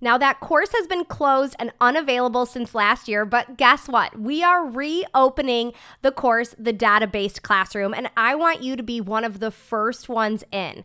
Now, that course has been closed and unavailable since last year, but guess what? We are reopening the course, the data based classroom, and I want you to be one of the first ones in.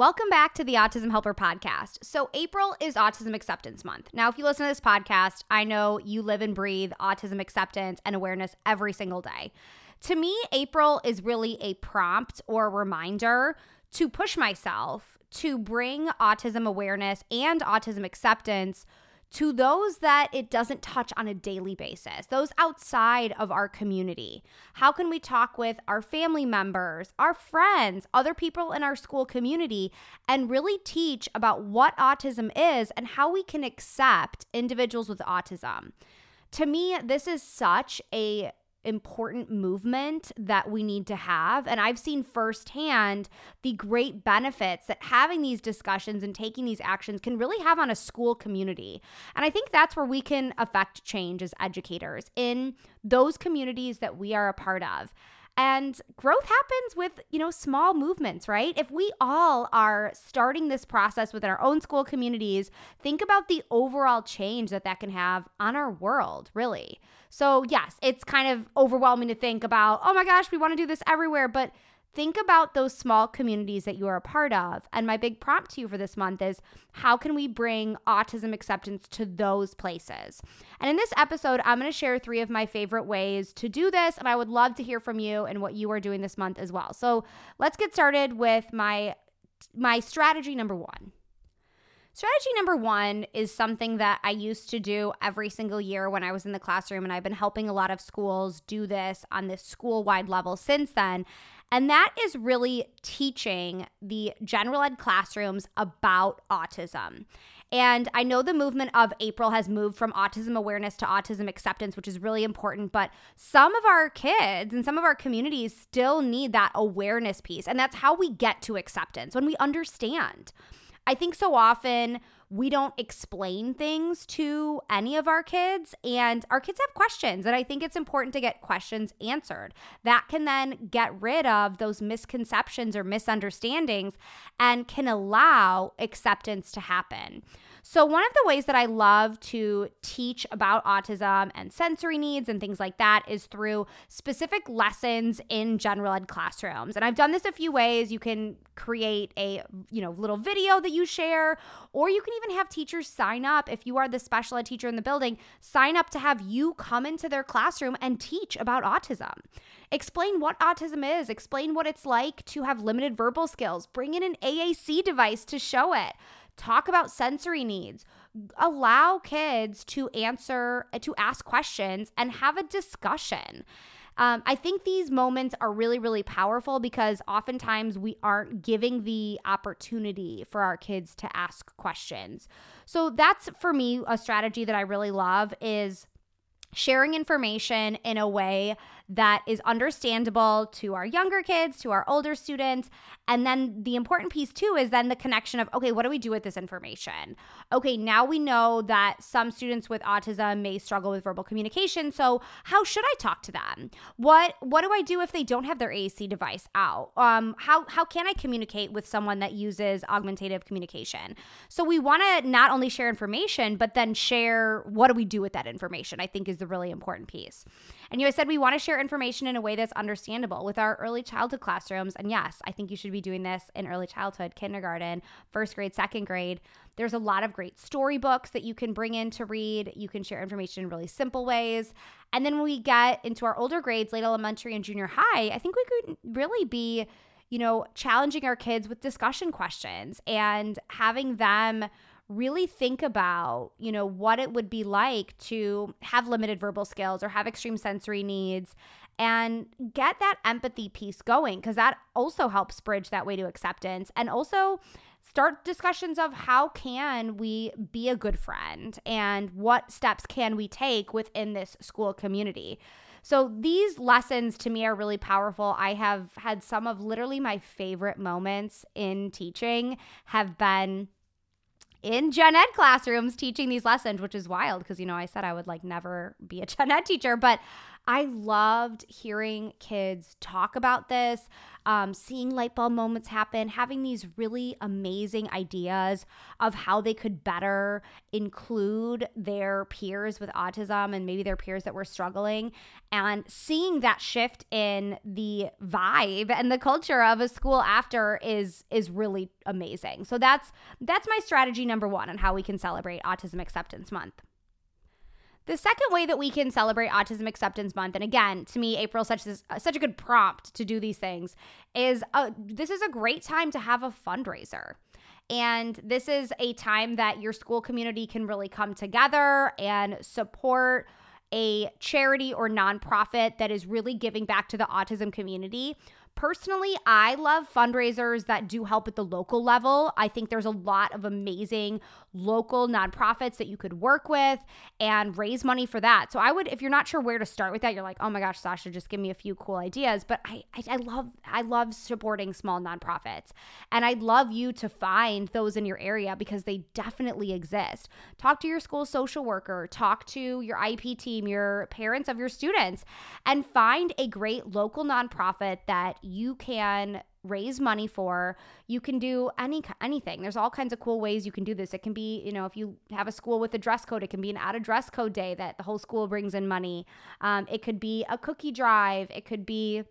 Welcome back to the Autism Helper podcast. So, April is Autism Acceptance Month. Now, if you listen to this podcast, I know you live and breathe autism acceptance and awareness every single day. To me, April is really a prompt or reminder to push myself to bring autism awareness and autism acceptance to those that it doesn't touch on a daily basis, those outside of our community? How can we talk with our family members, our friends, other people in our school community, and really teach about what autism is and how we can accept individuals with autism? To me, this is such a important movement that we need to have. And I've seen firsthand the great benefits that having these discussions and taking these actions can really have on a school community. And I think that's where we can affect change as educators in those communities that we are a part of. And growth happens with, you know, small movements, right? If we all are starting this process within our own school communities, think about the overall change that that can have on our world, really. So, yes, it's kind of overwhelming to think about, oh my gosh, we want to do this everywhere, but think about those small communities that you are a part of. And my big prompt to you for this month is how can we bring autism acceptance to those places? And in this episode, I'm going to share three of my favorite ways to do this. And I would love to hear from you and what you are doing this month as well. So let's get started with my my strategy number one. Strategy number one is something that I used to do every single year when I was in the classroom, and I've been helping a lot of schools do this on this school wide level since then. And that is really teaching the general ed classrooms about autism. And I know the movement of April has moved from autism awareness to autism acceptance, which is really important. But some of our kids and some of our communities still need that awareness piece. And that's how we get to acceptance when we understand. I think so often we don't explain things to any of our kids, and our kids have questions. And I think it's important to get questions answered. That can then get rid of those misconceptions or misunderstandings and can allow acceptance to happen. So, one of the ways that I love to teach about autism and sensory needs and things like that is through specific lessons in general ed classrooms. And I've done this a few ways. You can create a, you know, little video that you share or you can even have teachers sign up if you are the special ed teacher in the building, sign up to have you come into their classroom and teach about autism. Explain what autism is, explain what it's like to have limited verbal skills, bring in an AAC device to show it talk about sensory needs, allow kids to answer, to ask questions, and have a discussion. Um, I think these moments are really, really powerful because oftentimes we aren't giving the opportunity for our kids to ask questions. So that's for me a strategy that I really love is sharing information in a way that is understandable to our younger kids, to our older students. And then the important piece too is then the connection of okay, what do we do with this information? Okay, now we know that some students with autism may struggle with verbal communication. So how should I talk to them? What what do I do if they don't have their AAC device out? Um, how how can I communicate with someone that uses augmentative communication? So we want to not only share information, but then share what do we do with that information. I think is the really important piece. And you said we want to share information in a way that's understandable with our early childhood classrooms. And yes, I think you should be doing this in early childhood, kindergarten, first grade, second grade. There's a lot of great storybooks that you can bring in to read. You can share information in really simple ways. And then when we get into our older grades, late elementary and junior high, I think we could really be, you know, challenging our kids with discussion questions and having them really think about, you know, what it would be like to have limited verbal skills or have extreme sensory needs and get that empathy piece going because that also helps bridge that way to acceptance and also start discussions of how can we be a good friend and what steps can we take within this school community. So these lessons to me are really powerful. I have had some of literally my favorite moments in teaching have been in gen ed classrooms teaching these lessons, which is wild because, you know, I said I would like never be a gen ed teacher, but I loved hearing kids talk about this, um, seeing light bulb moments happen, having these really amazing ideas of how they could better include their peers with autism and maybe their peers that were struggling, and seeing that shift in the vibe and the culture of a school after is is really amazing. So that's that's my strategy number one on how we can celebrate Autism Acceptance Month. The second way that we can celebrate Autism Acceptance Month, and again, to me, April such uh, such a good prompt to do these things, is uh, this is a great time to have a fundraiser. And this is a time that your school community can really come together and support a charity or nonprofit that is really giving back to the autism community Personally, I love fundraisers that do help at the local level. I think there's a lot of amazing local nonprofits that you could work with and raise money for that. So I would, if you're not sure where to start with that, you're like, oh my gosh, Sasha, just give me a few cool ideas. But I, I, I love, I love supporting small nonprofits, and I'd love you to find those in your area because they definitely exist. Talk to your school social worker, talk to your IEP team, your parents of your students, and find a great local nonprofit that you can raise money for. You can do any anything. There's all kinds of cool ways you can do this. It can be, you know, if you have a school with a dress code, it can be an out of dress code day that the whole school brings in money. Um, it could be a cookie drive. It could be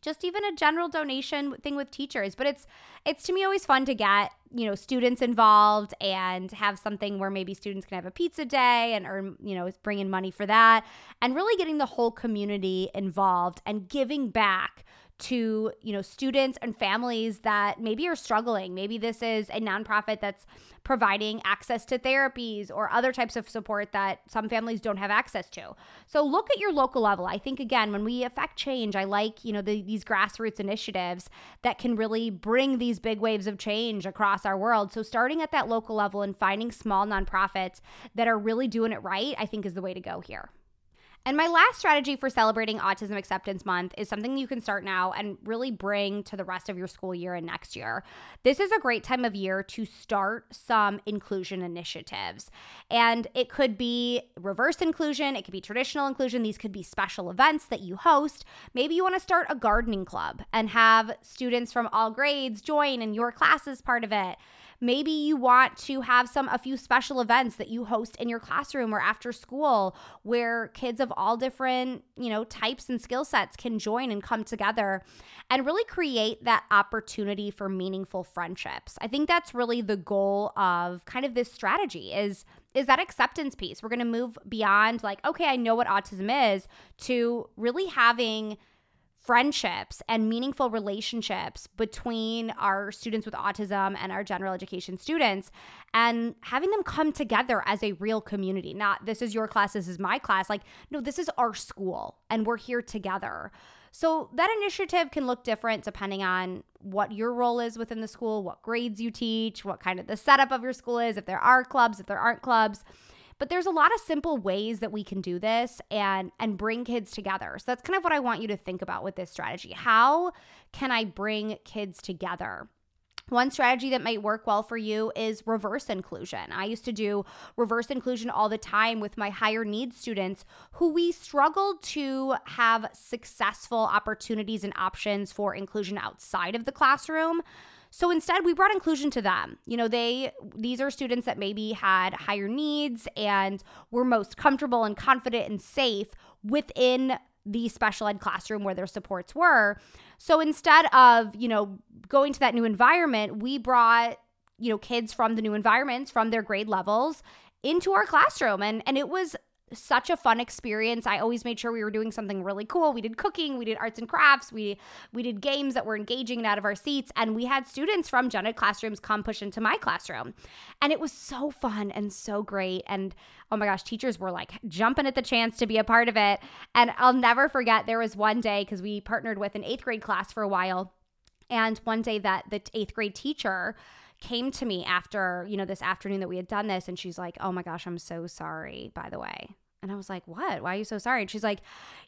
just even a general donation thing with teachers but it's it's to me always fun to get you know students involved and have something where maybe students can have a pizza day and earn you know bring in money for that and really getting the whole community involved and giving back to you know students and families that maybe are struggling. Maybe this is a nonprofit that's providing access to therapies or other types of support that some families don't have access to. So look at your local level. I think again when we affect change i like you know the, these grassroots initiatives that can really bring these big waves of change across our world. So starting at that local level and finding small nonprofits that are really doing it right i think is the way to go here And my last strategy for celebrating Autism Acceptance Month is something you can start now and really bring to the rest of your school year and next year. This is a great time of year to start some inclusion initiatives. And it could be reverse inclusion, it could be traditional inclusion, these could be special events that you host. Maybe you want to start a gardening club and have students from all grades join and your class is part of it. Maybe you want to have some a few special events that you host in your classroom or after school where kids of all different, you know, types and skill sets can join and come together and really create that opportunity for meaningful friendships. I think that's really the goal of kind of this strategy is is that acceptance piece. We're going to move beyond like okay, I know what autism is to really having friendships and meaningful relationships between our students with autism and our general education students and having them come together as a real community. Not this is your class, this is my class. Like, no, this is our school and we're here together. So that initiative can look different depending on what your role is within the school, what grades you teach, what kind of the setup of your school is, if there are clubs, if there aren't clubs. But there's a lot of simple ways that we can do this and and bring kids together. So that's kind of what I want you to think about with this strategy. How can I bring kids together? One strategy that might work well for you is reverse inclusion. I used to do reverse inclusion all the time with my higher needs students who we struggled to have successful opportunities and options for inclusion outside of the classroom. So instead, we brought inclusion to them. You know, they these are students that maybe had higher needs and were most comfortable and confident and safe within the special ed classroom where their supports were. So instead of, you know, going to that new environment, we brought, you know, kids from the new environments, from their grade levels into our classroom and and it was such a fun experience. I always made sure we were doing something really cool. We did cooking, we did arts and crafts, we we did games that were engaging and out of our seats, and we had students from gen classrooms come push into my classroom. And it was so fun and so great. And oh my gosh, teachers were like jumping at the chance to be a part of it. And I'll never forget there was one day because we partnered with an eighth grade class for a while. And one day that the eighth grade teacher came to me after, you know, this afternoon that we had done this and she's like, "Oh my gosh, I'm so sorry, by the way." And I was like, "What? Why are you so sorry?" And she's like,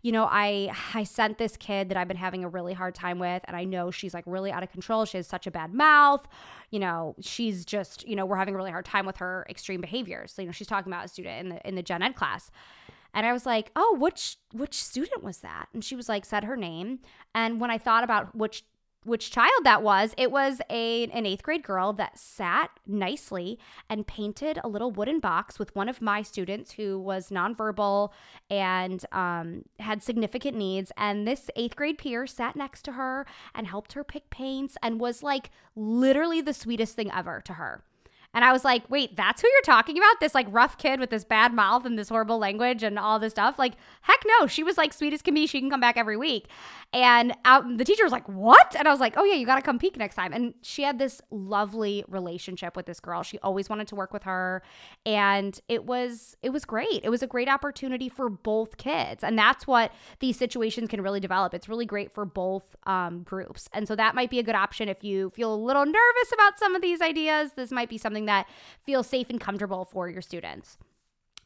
"You know, I I sent this kid that I've been having a really hard time with, and I know she's like really out of control. She has such a bad mouth. You know, she's just, you know, we're having a really hard time with her extreme behaviors. So, you know, she's talking about a student in the in the gen ed class." And I was like, "Oh, which which student was that?" And she was like, said her name. And when I thought about which which child that was. It was a an 8th grade girl that sat nicely and painted a little wooden box with one of my students who was nonverbal and um, had significant needs and this 8th grade peer sat next to her and helped her pick paints and was like literally the sweetest thing ever to her. And I was like, wait, that's who you're talking about? This like rough kid with this bad mouth and this horrible language and all this stuff? Like, heck no. She was like sweet as can be. She can come back every week. And out, the teacher was like, what? And I was like, oh yeah, you got to come peek next time. And she had this lovely relationship with this girl. She always wanted to work with her. And it was, it was great. It was a great opportunity for both kids. And that's what these situations can really develop. It's really great for both um, groups. And so that might be a good option if you feel a little nervous about some of these ideas. This might be something something that feels safe and comfortable for your students.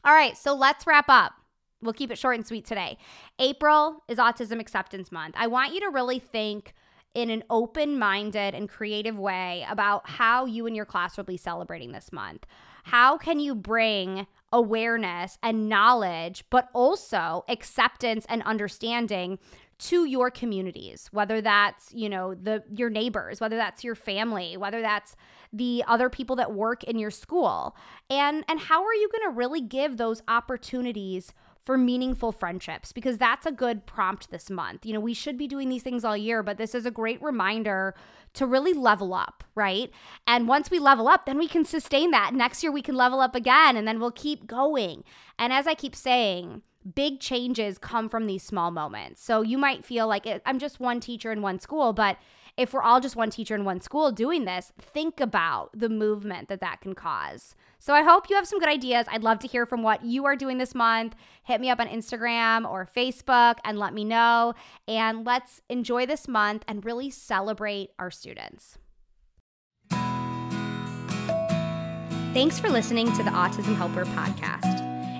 All right, so let's wrap up. We'll keep it short and sweet today. April is Autism Acceptance Month. I want you to really think in an open minded and creative way about how you and your class will be celebrating this month. How can you bring awareness and knowledge, but also acceptance and understanding to your communities whether that's you know the your neighbors whether that's your family whether that's the other people that work in your school and and how are you going to really give those opportunities for meaningful friendships because that's a good prompt this month. You know, we should be doing these things all year, but this is a great reminder to really level up, right? And once we level up, then we can sustain that. Next year, we can level up again and then we'll keep going. And as I keep saying, big changes come from these small moments. So you might feel like eh, I'm just one teacher in one school, but if we're all just one teacher in one school doing this, think about the movement that that can cause. So I hope you have some good ideas. I'd love to hear from what you are doing this month. Hit me up on Instagram or Facebook and let me know. And let's enjoy this month and really celebrate our students. Thanks for listening to the Autism Helper podcast.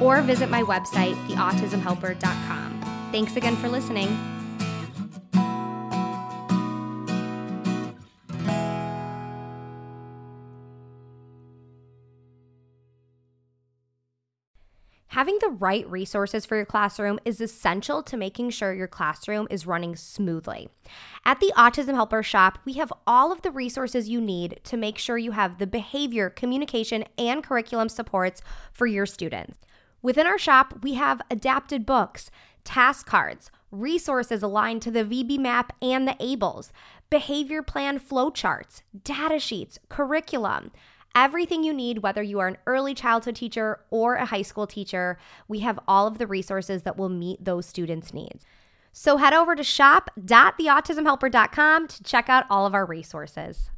or visit my website, theautismhelper.com. Thanks again for listening. Having the right resources for your classroom is essential to making sure your classroom is running smoothly. At the Autism Helper Shop, we have all of the resources you need to make sure you have the behavior, communication, and curriculum supports for your students. Within our shop, we have adapted books, task cards, resources aligned to the VB-MAPP and the ABLLS, behavior plan flowcharts, data sheets, curriculum. Everything you need, whether you are an early childhood teacher or a high school teacher, we have all of the resources that will meet those students' needs. So head over to shop.theautismhelper.com to check out all of our resources.